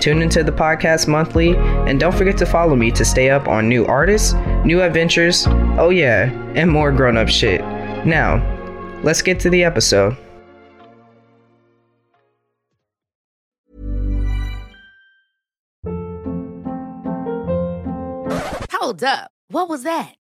Tune into the podcast monthly and don't forget to follow me to stay up on new artists, new adventures, oh yeah, and more grown up shit. Now, let's get to the episode. Hold up. What was that?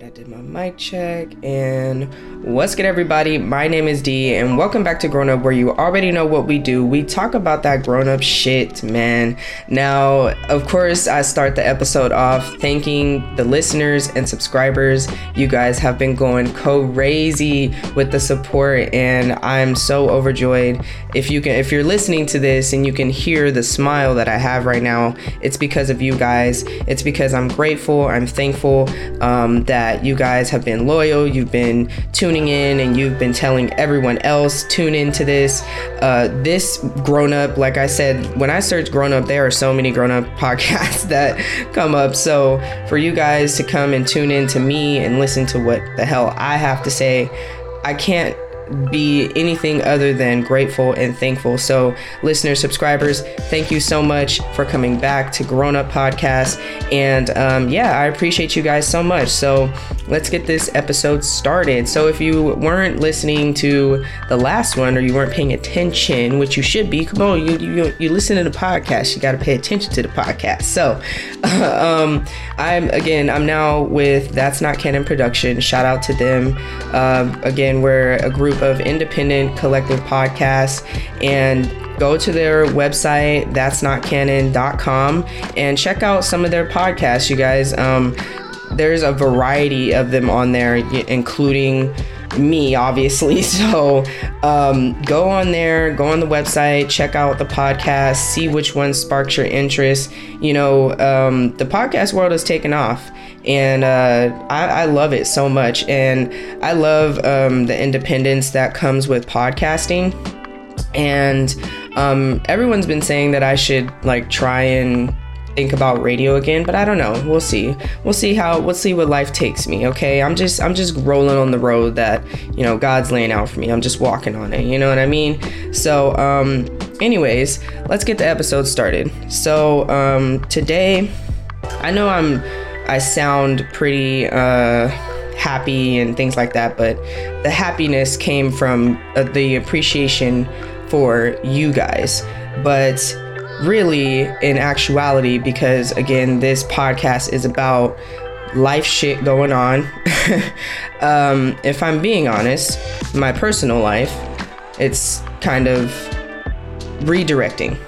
I did my mic check. And what's good, everybody? My name is D, and welcome back to Grown Up, where you already know what we do. We talk about that grown up shit, man. Now, of course, I start the episode off thanking the listeners and subscribers. You guys have been going crazy with the support, and I'm so overjoyed. If you can, if you're listening to this and you can hear the smile that I have right now, it's because of you guys. It's because I'm grateful. I'm thankful. Um, that you guys have been loyal, you've been tuning in, and you've been telling everyone else tune into this. Uh, this grown up, like I said, when I search grown up, there are so many grown up podcasts that come up. So for you guys to come and tune in to me and listen to what the hell I have to say, I can't be anything other than grateful and thankful. So, listeners, subscribers, thank you so much for coming back to Grown Up Podcast. And um, yeah, I appreciate you guys so much. So, let's get this episode started. So, if you weren't listening to the last one or you weren't paying attention, which you should be, come on, you you, you listen to the podcast, you got to pay attention to the podcast. So, um, I'm again, I'm now with That's Not Canon Production. Shout out to them. Um, again, we're a group of independent collective podcasts and go to their website that's not canon.com and check out some of their podcasts you guys. Um, there's a variety of them on there including me obviously. So um, go on there go on the website check out the podcast see which one sparks your interest. You know um, the podcast world has taken off and uh, I, I, love it so much. And i love um, the independence that comes with podcasting. And um, everyone's been saying that i should like try and think about radio again but i don't know. We'll see. We'll see how we'll see what life takes me okay? I'm just i'm just rolling on the road that you know god's laying out for me. I'm just walking on it. You know what i mean? So um anyways let's get the episode started. So um today i know i'm I sound pretty uh, happy and things like that, but the happiness came from uh, the appreciation for you guys. But really, in actuality, because again, this podcast is about life shit going on. um, if I'm being honest, my personal life, it's kind of redirecting,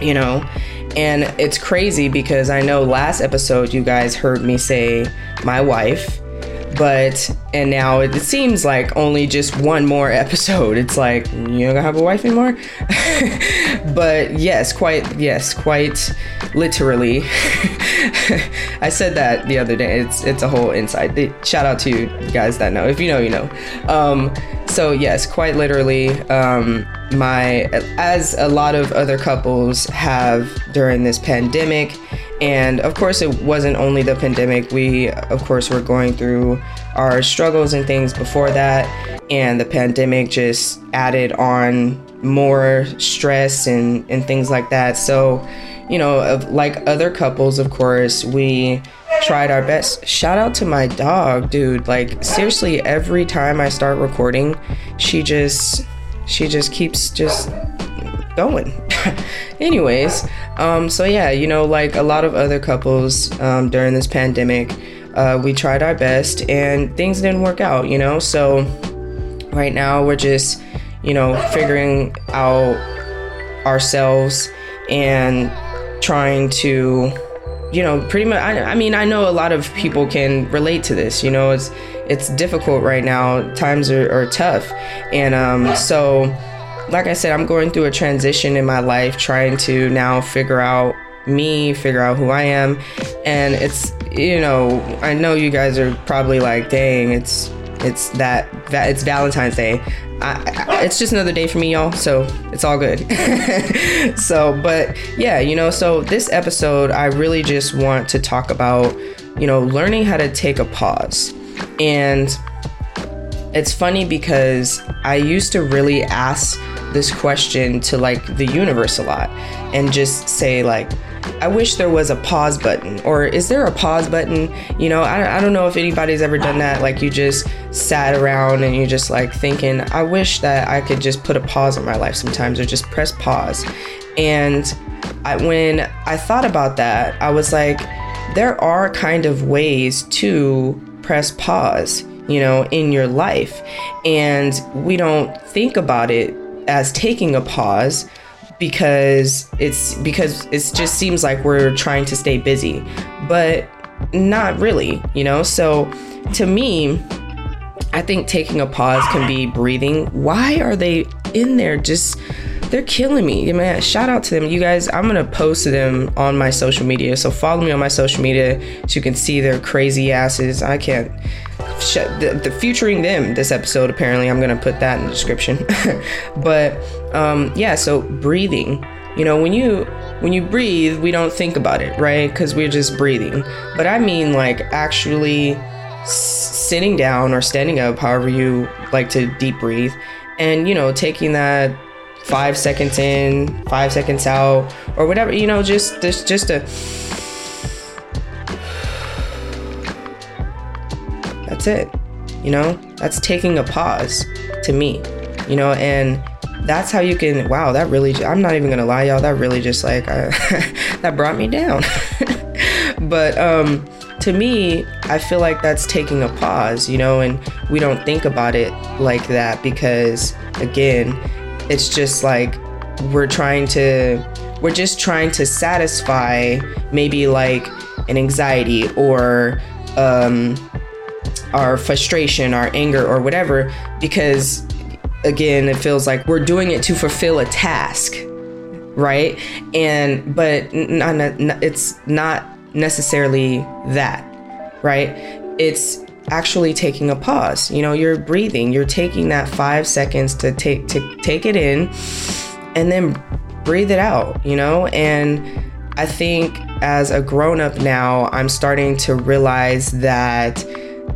you know? And it's crazy because I know last episode you guys heard me say my wife, but and now it, seems like only just one more episode. It's like you don't have a wife anymore. but yes, quite yes, quite literally. I said that the other day. It's it's a whole inside. Shout out to you guys that know. If you know, you know. Um, so yes, quite literally. Um, my as a lot of other couples have during this pandemic and of course it wasn't only the pandemic we of course were going through our struggles and things before that and the pandemic just added on more stress and and things like that so you know like other couples of course we tried our best shout out to my dog dude like seriously every time i start recording she just she just keeps just going. Anyways, um, so yeah, you know, like a lot of other couples um, during this pandemic, uh, we tried our best and things didn't work out, you know. So right now we're just, you know, figuring out ourselves and trying to you know pretty much I, I, mean i know a lot of people can relate to this you know it's it's difficult right now times are, are tough. And um so like i said i'm going through a transition in my life trying to now figure out me figure out who i am. And it's you know i know you guys are probably like dang it's it's that that it's valentine's day I, I, it's just another day for me, y'all. So it's all good. so, but yeah, you know, so this episode, I really just want to talk about, you know, learning how to take a pause. And it's funny because I used to really ask this question to like the universe a lot and just say, like, I wish there was a pause button, or is there a pause button? You know, I, I don't know if anybody's ever done that. Like, you just sat around and you're just like thinking, I wish that I could just put a pause in my life sometimes, or just press pause. And I, when I thought about that, I was like, there are kind of ways to press pause, you know, in your life. And we don't think about it as taking a pause because it's because it just seems like we're trying to stay busy, but not really, you know? So to me, I think taking a pause can be breathing. Why are they in there just they're killing me. Man, shout out to them. You guys, I'm gonna post them on my social media. So follow me on my social media so you can see their crazy asses. I can't the, the, featuring them this episode apparently. I'm gonna put that in the description. But um yeah so breathing. You know when you when you breathe we don't think about it right? Because we're just breathing. But i mean like actually s- sitting down or standing up however you like to deep breathe and you know taking that five seconds in five seconds out or whatever you know just just just a that's it. You know, that's taking a pause to me, you know, and that's how you can, wow, that really, I'm not even gonna lie, y'all, that really just like, uh, that brought me down. but um, to me, I feel like that's taking a pause, you know, and we don't think about it like that because, again, it's just like we're trying to, we're just trying to satisfy maybe like an anxiety or, um, our frustration, our anger, or whatever, because again, it feels like we're doing it to fulfill a task, right? And but not, not, it's not necessarily that, right? It's actually taking a pause. You know, you're breathing. You're taking that five seconds to take to take it in, and then breathe it out. You know, and I think as a grown up now, I'm starting to realize that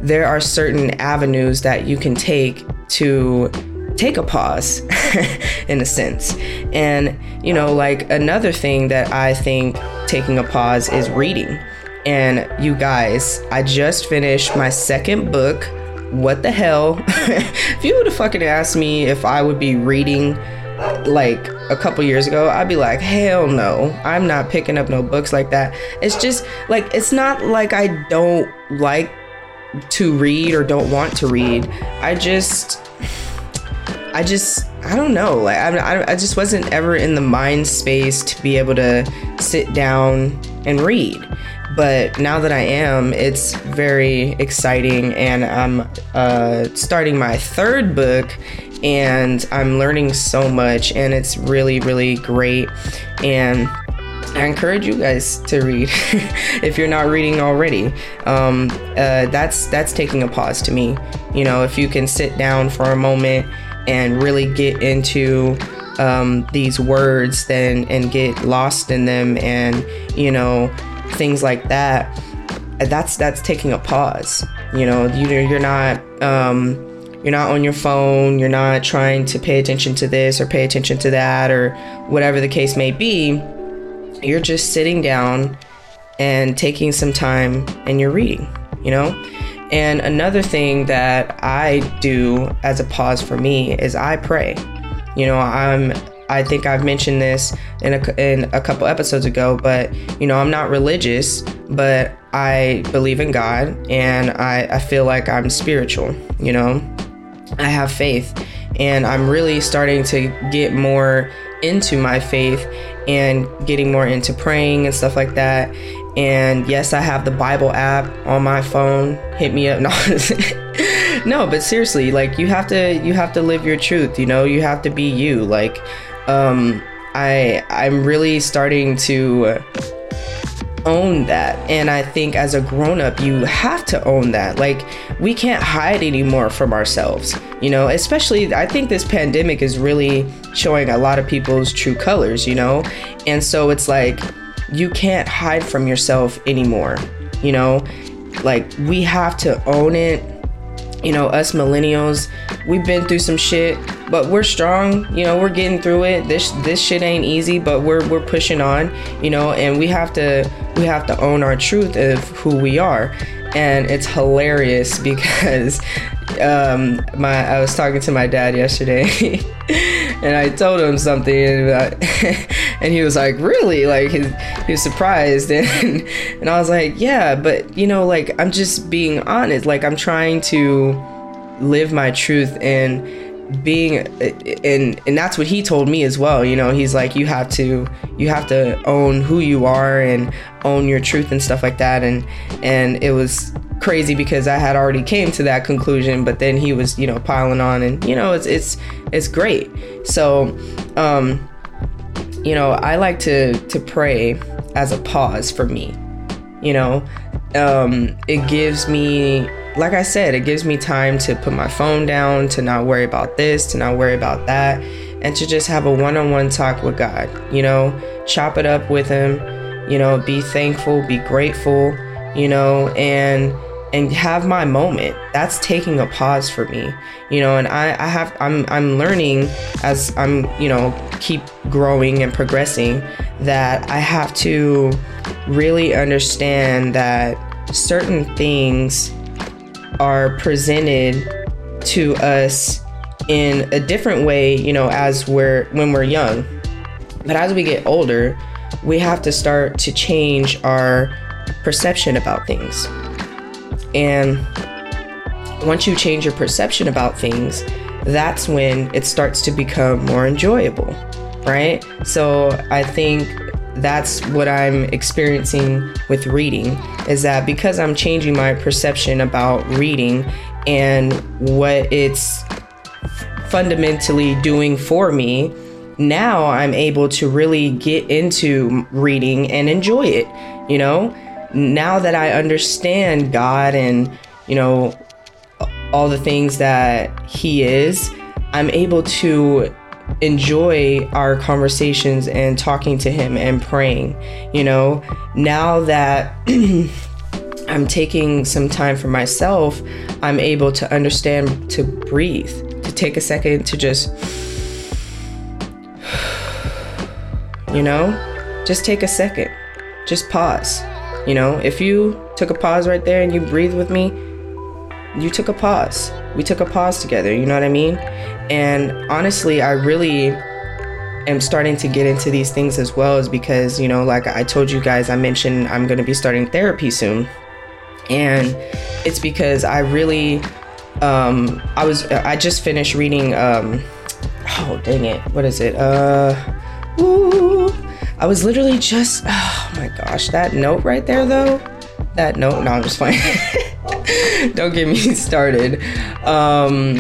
there are certain avenues that you can take to take a pause in a sense. And, you know, like another thing that I think taking a pause is reading. And you guys, I just finished my second book. What the hell? if you would have fucking asked me if I would be reading like a couple years ago, I'd be like, hell no, I'm not picking up no books like that. It's just like, it's not like I don't like to read or don't want to read. I just, I just, I don't know. Like, I, I just wasn't ever in the mind space to be able to sit down and read. But now that I am, it's very exciting, and I'm uh, starting my third book, and I'm learning so much, and it's really, really great. And I encourage you guys to read if you're not reading already. Um, uh, that's that's taking a pause to me. You know, if you can sit down for a moment and really get into um, these words, then and get lost in them, and you know things like that. That's that's taking a pause. You know, you, you're not. Um, you're not on your phone, you're not trying to pay attention to this or pay attention to that or whatever the case may be you're just sitting down and taking some time and you're reading, you know? And another thing that I do as a pause for me is I pray. You know, I'm I think I've mentioned this in a, in a couple episodes ago, but you know, I'm not religious, but I believe in God and I, I feel like I'm spiritual, you know, I have faith and I'm really starting to get more into my faith and getting more into praying and stuff like that. And yes, I have the Bible app on my phone. Hit me up. No, no, but seriously, like you have to you have to live your truth, you know? You have to be you. Like um I I'm really starting to own that. And I think as a grown up, you have to own that. Like, we can't hide anymore from ourselves, you know, especially I think this pandemic is really showing a lot of people's true colors, you know? And so it's like, you can't hide from yourself anymore, you know? Like, we have to own it. You know, us millennials, we've been through some shit, but we're strong. You know, we're getting through it. This this shit ain't easy, but we're we're pushing on. You know, and we have to we have to own our truth of who we are. And it's hilarious because um, my I was talking to my dad yesterday, and I told him something, about, and he was like, "Really?" Like he, he was surprised, and and I was like, "Yeah, but you know, like I'm just being honest. Like I'm trying to live my truth and." Being and and that's what he told me as well you know he's like you have to you have to own who you are and own your truth and stuff like that. And and it was crazy because I had already came to that conclusion but then he was you know piling on and you know it's it's it's great. So um you know I like to to pray as a pause for me you know? Um it gives me like I said, it gives me time to put my phone down, to not worry about this, to not worry about that, and to just have a one on one talk with God. You know, chop it up with Him, you know, be thankful, be grateful, you know, and and have my moment. That's taking a pause for me you know? And i i have i'm i'm learning as i'm you know keep growing and progressing that i have to really understand that certain things are presented to us in a different way, you know, as we're when we're young. But as we get older, we have to start to change our perception about things. And once you change your perception about things, that's when it starts to become more enjoyable, right? So I think that's what I'm experiencing with reading is that because I'm changing my perception about reading and what it's fundamentally doing for me, now I'm able to really get into reading and enjoy it. You know, now that I understand God and, you know, all the things that He is, I'm able to enjoy our conversations and talking to him and praying. You know, now that I'm taking some time for myself, I'm able to understand to breathe, to take a second to just, you know, just take a second, just pause. You know, if you took a pause right there and you breathe with me, you took a pause. We took a pause together, you know what I mean? And honestly, I really am starting to get into these things as well, is because, you know, like I told you guys, I mentioned I'm going to be starting therapy soon. And it's because I really, um, I was, I just finished reading, um, oh, dang it, what is it? Uh, ooh, I was literally just, oh my gosh, that note right there though, that note, no, I'm just fine. Don't get me started. Um,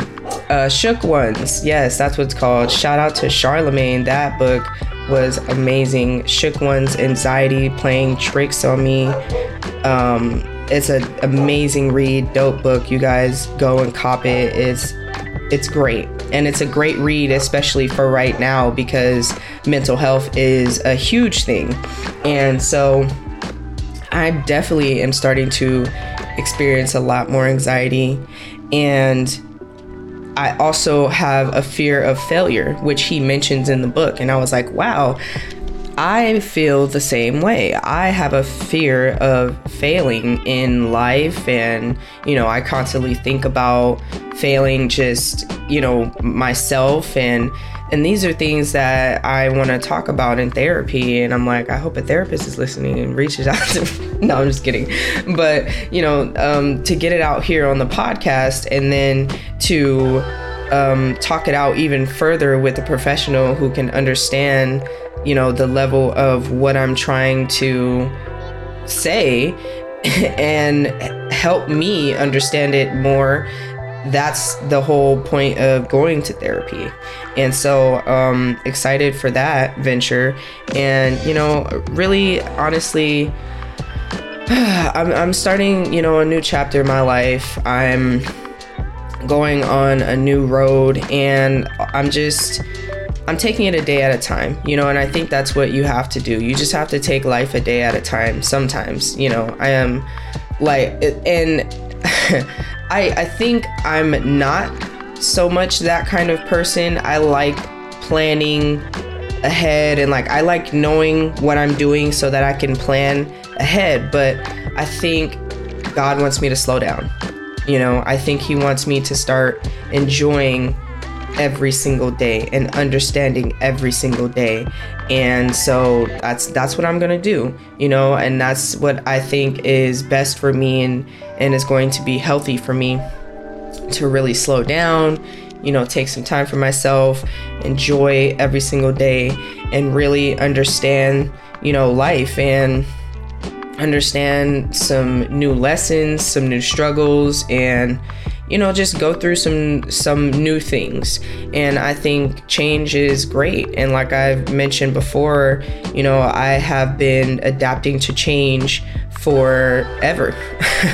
uh, Shook Ones. Yes, that's what's called. Shout out to Charlamagne. That book was amazing. Shook Ones Anxiety Playing Tricks on Me. Um, it's an amazing read, dope book. You guys go and cop it. It's it's great. And it's a great read, especially for right now, because mental health is a huge thing. And so I definitely am starting to experience a lot more anxiety. And I also have a fear of failure, which he mentions in the book. And I was like, wow, I feel the same way. I have a fear of failing in life. And, you know, I constantly think about failing just, you know, myself and and these are things that I want to talk about in therapy. And I'm like, I hope a therapist is listening and reaches out to me. no, I'm just kidding. But, you know, um, to get it out here on the podcast and then to um, talk it out even further with a professional who can understand, you know, the level of what I'm trying to say and help me understand it more that's the whole point of going to therapy. And so, um, excited for that venture. And, you know, really, honestly, I'm, I'm starting, you know, a new chapter in my life. I'm going on a new road and I'm just, I'm taking it a day at a time, you know, and I think that's what you have to do. You just have to take life a day at a time sometimes, you know. I am like, and I, I think I'm not so much that kind of person. I like planning ahead and like I like knowing what I'm doing so that I can plan ahead. But I think God wants me to slow down. You know, I think He wants me to start enjoying every single day and understanding every single day. And so that's that's what i'm gonna do you know and that's what i think is best for me and and is going to be healthy for me to really slow down you know take some time for myself enjoy every single day and really understand you know life and understand some new lessons some new struggles and you know just go through some some new things. And i think change is great. And like i've mentioned before you know i have been adapting to change forever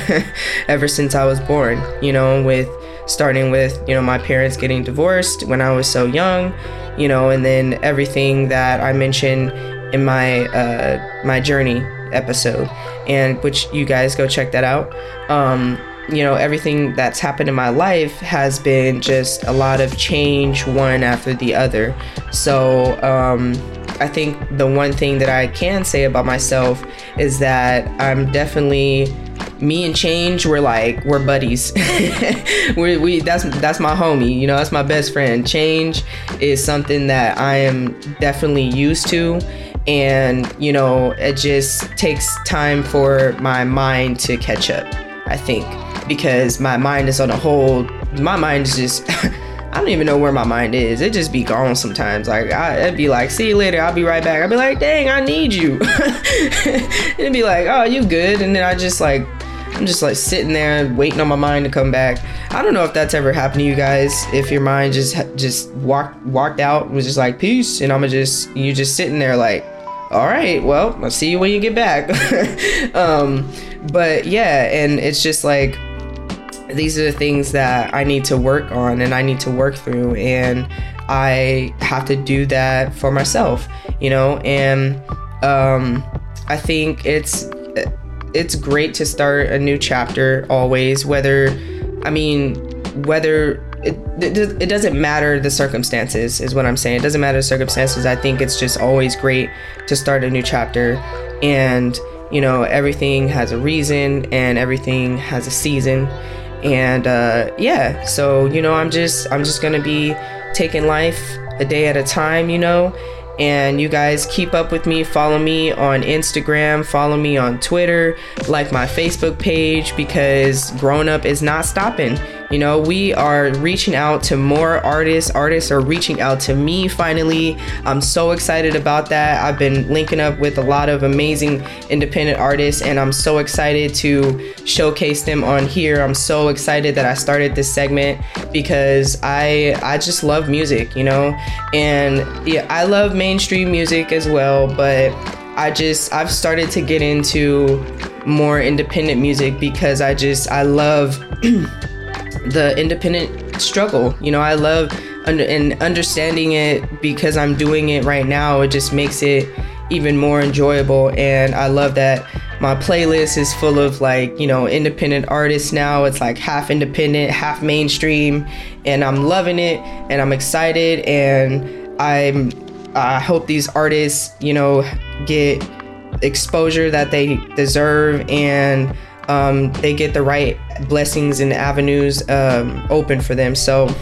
ever since i was born you know with starting with you know my parents getting divorced when i was so young you know and then everything that i mentioned in my uh my journey episode and which you guys go check that out. Um you know, everything that's happened in my life has been just a lot of change one after the other. So, um, I think the one thing that I can say about myself is that I'm definitely me and change we're like we're buddies. We we that's that's my homie you know that's my best friend. Change is something that i am definitely used to and you know it just takes time for my mind to catch up i think because my mind is on a hold. My mind is just. I don't even know where my mind is. It just be gone sometimes. Like I, it'd be like, see you later. I'll be right back. I'd be like, dang, I need you. it'd be like, oh, you good? And then I just like, I'm just like sitting there waiting on my mind to come back. I don't know if that's ever happened to you guys. If your mind just just walked walked out was just like peace, and I'm just you just sitting there like, all right, well, I'll see you when you get back. um, but yeah, and it's just like these are the things that I need to work on and I need to work through and I have to do that for myself, you know, and um, I think it's it's great to start a new chapter always whether I mean whether it, it, doesn't matter the circumstances is what I'm saying. It doesn't matter the circumstances. I think it's just always great to start a new chapter. And you know everything has a reason and everything has a season. And uh, yeah so you know i'm just i'm just gonna be taking life a day at a time you know. And you guys keep up with me. Follow me on instagram. Follow me on twitter. Like my facebook page because grown up is not stopping you know, we are reaching out to more artists. Artists are reaching out to me finally. I'm so excited about that. I've been linking up with a lot of amazing independent artists, and I'm so excited to showcase them on here. I'm so excited that I started this segment because I I just love music, you know, and yeah, I love mainstream music as well, but I just I've started to get into more independent music because I just I love the independent struggle. You know, I love and understanding it because I'm doing it right now. It just makes it even more enjoyable. And I love that my playlist is full of like, you know, independent artists now. It's like half independent, half mainstream. And I'm loving it and I'm excited. And I'm, I hope these artists, you know, get exposure that they deserve and um, they get the right blessings and avenues um, open for them. So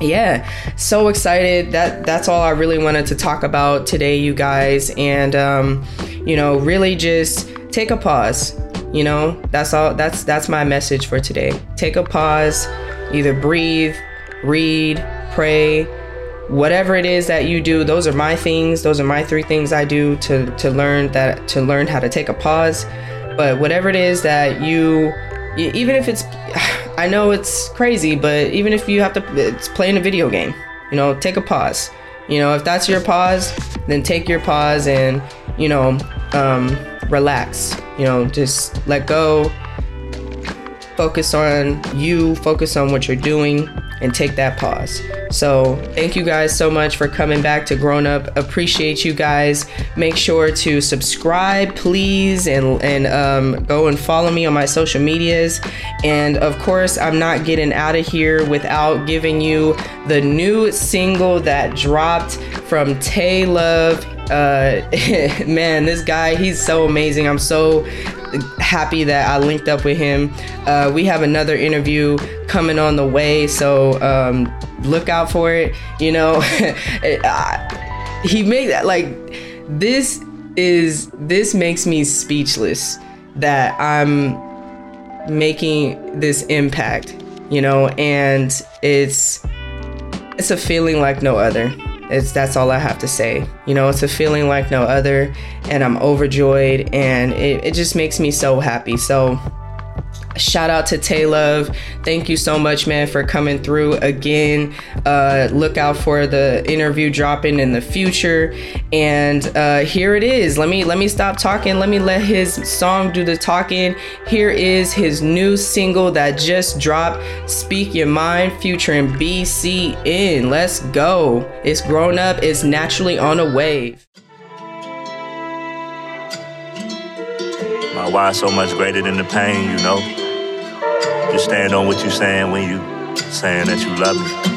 yeah so excited. That that's all i really wanted to talk about today you guys. And um, you know really just take a pause you know? That's all that's that's my message for today. Take a pause either breathe read pray whatever it is that you do. Those are my things. Those are my three things i do to to learn that to learn how to take a pause but whatever it is that you even if it's i know it's crazy but even if you have to it's playing a video game you know take a pause. You know if that's your pause then take your pause and you know um, relax. You know just let go. Focus on you focus on what you're doing and take that pause. So thank you guys so much for coming back to grown up. Appreciate you guys. Make sure to subscribe please and and um, go and follow me on my social medias. And of course i'm not getting out of here without giving you the new single that dropped from tay love. Uh, man, this guy, he's so amazing. I'm so happy that I linked up with him. Uh, we have another interview coming on the way, so um, look out for it. You know, he made that like this is this makes me speechless that I'm making this impact. You know, and it's it's a feeling like no other. It's that's all I have to say. You know, it's a feeling like no other, and I'm overjoyed, and it, it just makes me so happy. So shout out to Tay Love. Thank you so much, man, for coming through again. Uh, look out for the interview dropping in the future. And uh, here it is. Let me let me stop talking. Let me let his song do the talking. Here is his new single that just dropped. Speak Your Mind, featuring BCN. Let's go. It's grown up. It's naturally on a wave. My why so much greater than the pain, you know. Just stand on what you're saying when you saying that you love me.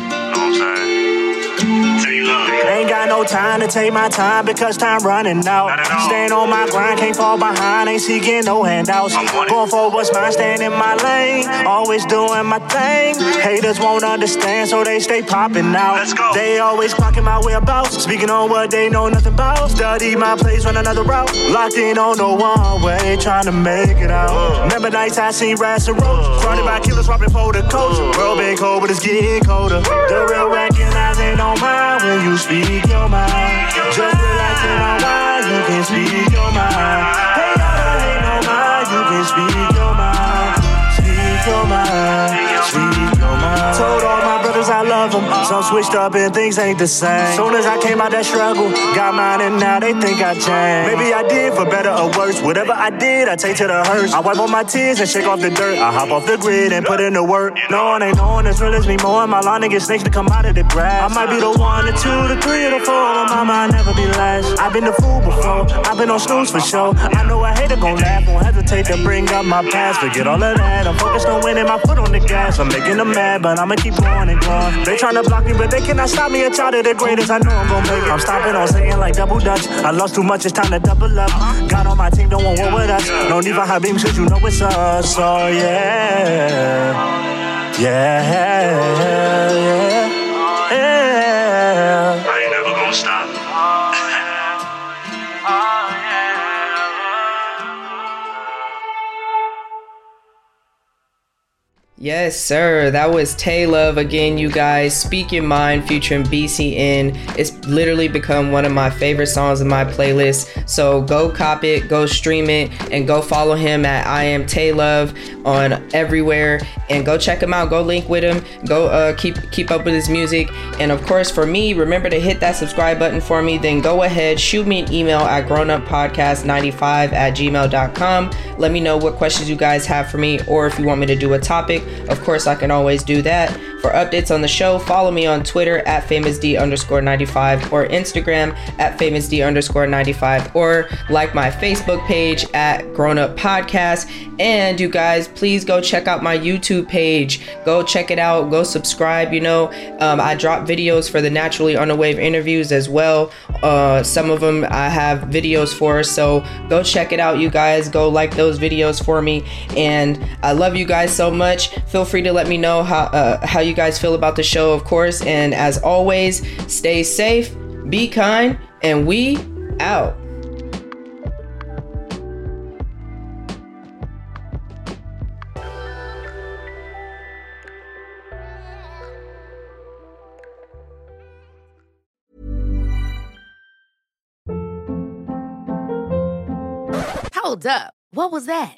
Ain't got no time to take my time because time running out. Staying on my grind, can't fall behind, ain't seeking no handouts. Going for what's mine, staying in my lane, always doing my thing. Haters won't understand, so they stay popping out. They always clocking my whereabouts, speaking on what they know nothing about. Study my place, run another route. Locked in on the one way, trying to make it out. Remember nights I seen rats and roaches, surrounded by killers, robbing for the coach. World been cold, but it's getting colder. The real recognize they don't mind when you speak your mind. Just relax and unwind, you can speak your mind. Hey, I ain't no mind, you can speak your mind. Speak your mind, speak your mind. Told all my love them. Some switched up and things ain't the same. Soon as I came out that struggle, got mine and now they think I changed. Maybe I did for better or worse. Whatever I did, I take to the hearse. I wipe on my tears and shake off the dirt. I hop off the grid and put in the work. No one ain't knowing as real as me more. My line to get snakes to come out of the grass. I might be the one, the two, the three, or the four. On My I never be last. I've been the fool before. I've been on snooze for sure. I know a hater gon' laugh, won't hesitate to bring up my past. Forget all of that. I'm focused on winning, my foot on the gas. I'm making them mad, but I'ma keep going and going. They tryna block me, but they cannot stop me. A child of the greatest, I know I'm gon' make it. I'm stopping on Satan like double dutch. I lost too much, it's time to double up. God on my team, don't want war with us. No need for high beams, cause you know it's us. Yeah, yeah, yeah, yeah. Yes, sir. That was Tay Love again, you guys. Speak Your Mind featuring BCN. It's literally become one of my favorite songs in my playlist. So go cop it, go stream it, and go follow him at I am Tay Love on everywhere. And go check him out. Go link with him. Go uh, keep keep up with his music. And of course, for me, remember to hit that subscribe button for me. Then go ahead, shoot me an email at grownuppodcast95 at gmail.com. Let me know what questions you guys have for me, or if you want me to do a topic. Of course, I can always do that. For updates on the show, follow me on Twitter at famousd underscore 95 or Instagram at famousd underscore 95 or like my Facebook page at Grown Up Podcast. And you guys, please go check out my YouTube page. Go check it out. Go subscribe. You know, um, I drop videos for the Naturally on the Wave interviews as well. Uh, some of them I have videos for. So go check it out, you guys. Go like those videos for me. And I love you guys so much. Feel free to let me know how uh, how you guys feel about the show, of course. And as always, stay safe, be kind, and we out. Hold up. What was that?